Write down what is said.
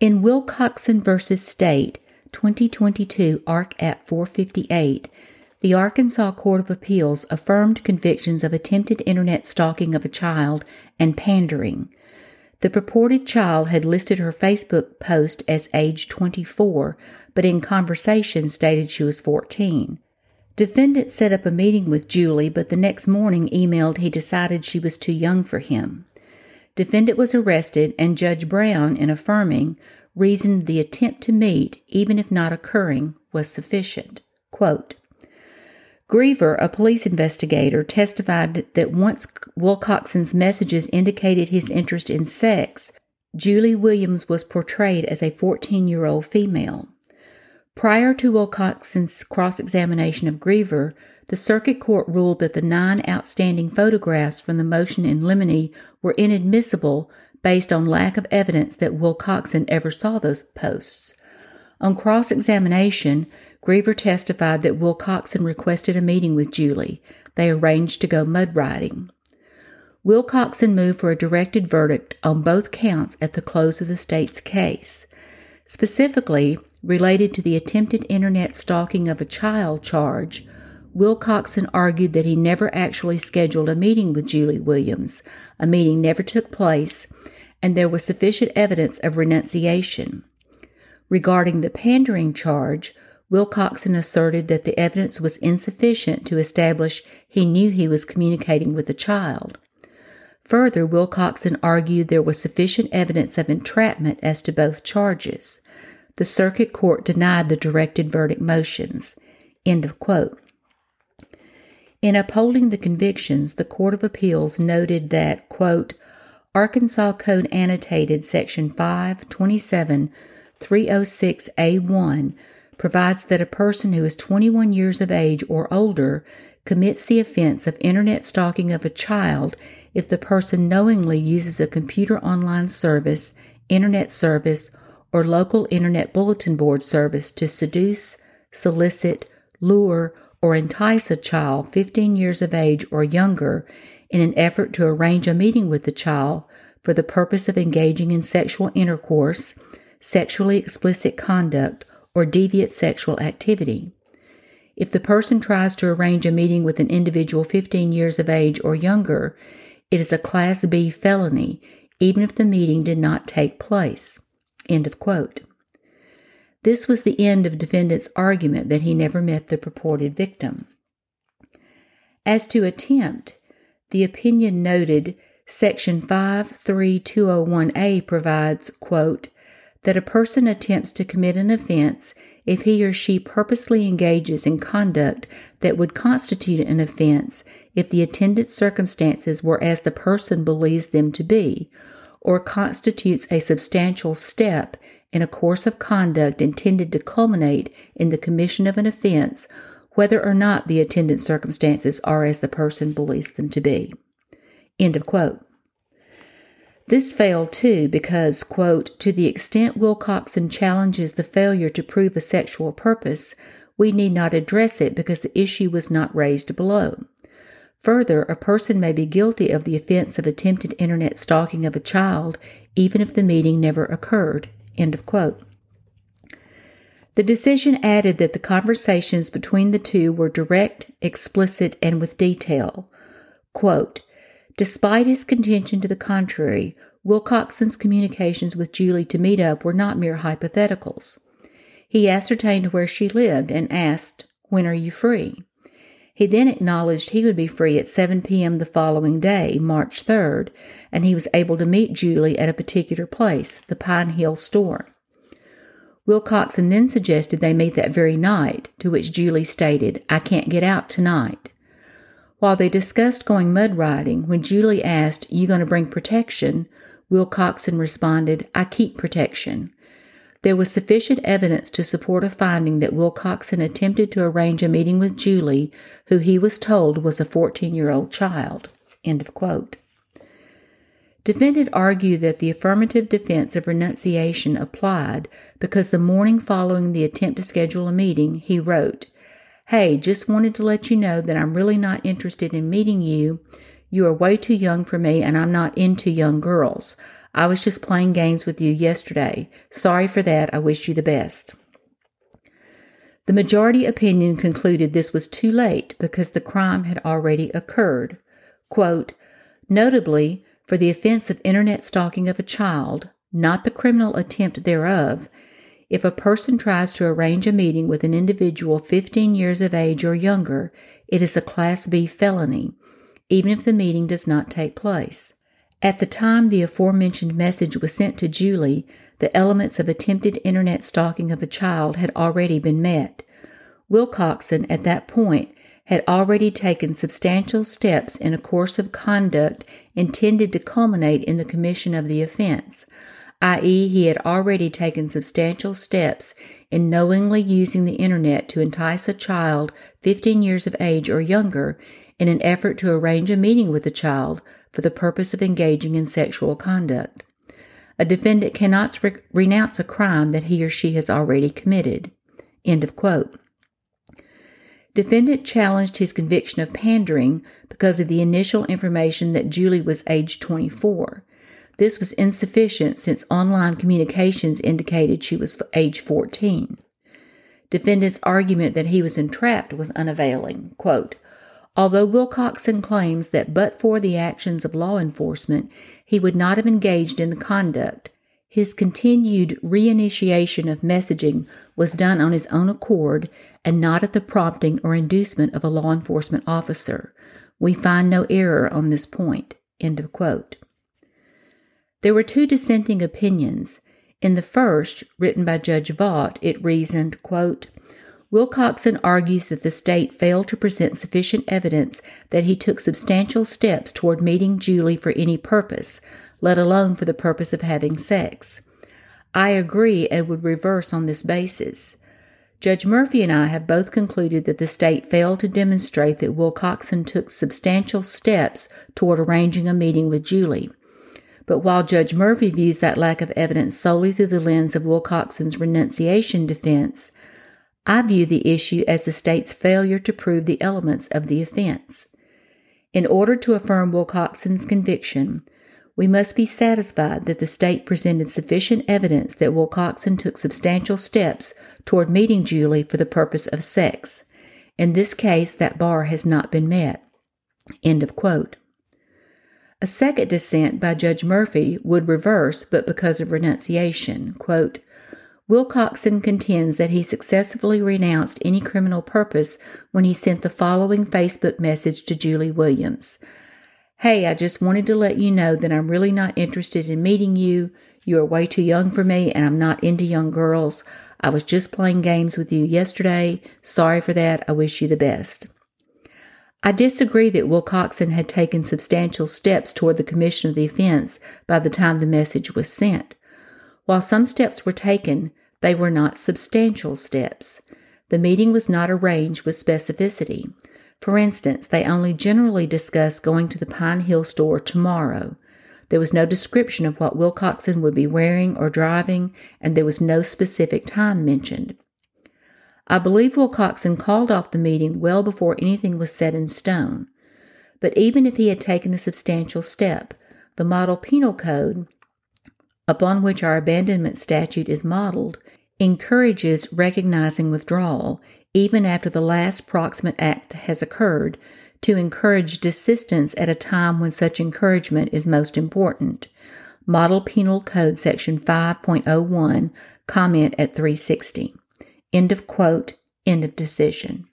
In Wilcoxon v. State, 2022 Ark App 458, the Arkansas Court of Appeals affirmed convictions of attempted internet stalking of a child and pandering. The purported child had listed her Facebook post as age 24, but in conversation stated she was 14. Defendant set up a meeting with Julie, but the next morning emailed he decided she was too young for him. Defendant was arrested, and Judge Brown, in affirming, reasoned the attempt to meet, even if not occurring, was sufficient. Quote, Griever, a police investigator, testified that once Wilcoxon's messages indicated his interest in sex, Julie Williams was portrayed as a 14 year old female. Prior to Wilcoxon's cross examination of Griever, the circuit court ruled that the nine outstanding photographs from the motion in limine were inadmissible based on lack of evidence that Wilcoxon ever saw those posts. On cross examination, Griever testified that Wilcoxon requested a meeting with Julie. They arranged to go mud riding. Wilcoxon moved for a directed verdict on both counts at the close of the state's case. Specifically, related to the attempted internet stalking of a child charge, Wilcoxon argued that he never actually scheduled a meeting with Julie Williams. A meeting never took place, and there was sufficient evidence of renunciation. Regarding the pandering charge, Wilcoxon asserted that the evidence was insufficient to establish he knew he was communicating with the child. Further, Wilcoxon argued there was sufficient evidence of entrapment as to both charges. The circuit court denied the directed verdict motions. End of quote. In upholding the convictions, the Court of Appeals noted that, quote, Arkansas Code Annotated Section 527 306A1 provides that a person who is 21 years of age or older commits the offense of internet stalking of a child if the person knowingly uses a computer online service, internet service, or local internet bulletin board service to seduce, solicit, lure, or entice a child 15 years of age or younger in an effort to arrange a meeting with the child for the purpose of engaging in sexual intercourse, sexually explicit conduct, or deviant sexual activity. If the person tries to arrange a meeting with an individual 15 years of age or younger, it is a Class B felony, even if the meeting did not take place. End of quote. This was the end of defendant's argument that he never met the purported victim. As to attempt, the opinion noted Section 53201A provides, quote, that a person attempts to commit an offense if he or she purposely engages in conduct that would constitute an offense if the attendant circumstances were as the person believes them to be, or constitutes a substantial step in a course of conduct intended to culminate in the commission of an offense, whether or not the attendant circumstances are as the person believes them to be. End of quote. This failed too because, quote, to the extent Wilcoxon challenges the failure to prove a sexual purpose, we need not address it because the issue was not raised below. Further, a person may be guilty of the offense of attempted internet stalking of a child even if the meeting never occurred. End of quote. The decision added that the conversations between the two were direct, explicit, and with detail. Quote, Despite his contention to the contrary, Wilcoxon's communications with Julie to meet up were not mere hypotheticals. He ascertained where she lived and asked, When are you free? He then acknowledged he would be free at 7 p.m. the following day, March 3rd, and he was able to meet Julie at a particular place, the Pine Hill store. Wilcoxon then suggested they meet that very night, to which Julie stated, I can't get out tonight. While they discussed going mud riding, when Julie asked, You going to bring protection? Wilcoxon responded, I keep protection. There was sufficient evidence to support a finding that Wilcoxon attempted to arrange a meeting with Julie, who he was told was a 14 year old child. End of quote. Defendant argued that the affirmative defense of renunciation applied because the morning following the attempt to schedule a meeting, he wrote, Hey, just wanted to let you know that I'm really not interested in meeting you. You are way too young for me, and I'm not into young girls. I was just playing games with you yesterday. Sorry for that. I wish you the best. The majority opinion concluded this was too late because the crime had already occurred. Quote, Notably, for the offense of internet stalking of a child, not the criminal attempt thereof, if a person tries to arrange a meeting with an individual 15 years of age or younger, it is a Class B felony, even if the meeting does not take place. At the time the aforementioned message was sent to Julie, the elements of attempted internet stalking of a child had already been met. Wilcoxon, at that point, had already taken substantial steps in a course of conduct intended to culminate in the commission of the offense, i.e., he had already taken substantial steps in knowingly using the internet to entice a child 15 years of age or younger in an effort to arrange a meeting with the child for the purpose of engaging in sexual conduct. A defendant cannot re- renounce a crime that he or she has already committed. End of quote. Defendant challenged his conviction of pandering because of the initial information that Julie was age 24. This was insufficient since online communications indicated she was age 14. Defendant's argument that he was entrapped was unavailing. Quote, Although Wilcoxon claims that but for the actions of law enforcement, he would not have engaged in the conduct, his continued reinitiation of messaging was done on his own accord and not at the prompting or inducement of a law enforcement officer. We find no error on this point. End of quote. There were two dissenting opinions. In the first, written by Judge Vaught, it reasoned, quote, Wilcoxon argues that the state failed to present sufficient evidence that he took substantial steps toward meeting Julie for any purpose, let alone for the purpose of having sex. I agree and would reverse on this basis. Judge Murphy and I have both concluded that the state failed to demonstrate that Wilcoxon took substantial steps toward arranging a meeting with Julie. But while Judge Murphy views that lack of evidence solely through the lens of Wilcoxon's renunciation defense, I view the issue as the state's failure to prove the elements of the offense. In order to affirm Wilcoxon's conviction, we must be satisfied that the state presented sufficient evidence that Wilcoxon took substantial steps toward meeting Julie for the purpose of sex. In this case, that bar has not been met. End of quote. A second dissent by Judge Murphy would reverse, but because of renunciation. Quote, Wilcoxon contends that he successfully renounced any criminal purpose when he sent the following Facebook message to Julie Williams. Hey, I just wanted to let you know that I'm really not interested in meeting you. You are way too young for me, and I'm not into young girls. I was just playing games with you yesterday. Sorry for that. I wish you the best. I disagree that Wilcoxon had taken substantial steps toward the commission of the offense by the time the message was sent. While some steps were taken, they were not substantial steps. The meeting was not arranged with specificity. For instance, they only generally discussed going to the Pine Hill store tomorrow. There was no description of what Wilcoxon would be wearing or driving, and there was no specific time mentioned. I believe Wilcoxon called off the meeting well before anything was set in stone. But even if he had taken a substantial step, the Model Penal Code upon which our abandonment statute is modeled, encourages recognizing withdrawal even after the last proximate act has occurred to encourage desistance at a time when such encouragement is most important. Model Penal Code Section 5.01, comment at 360. End of quote, end of decision.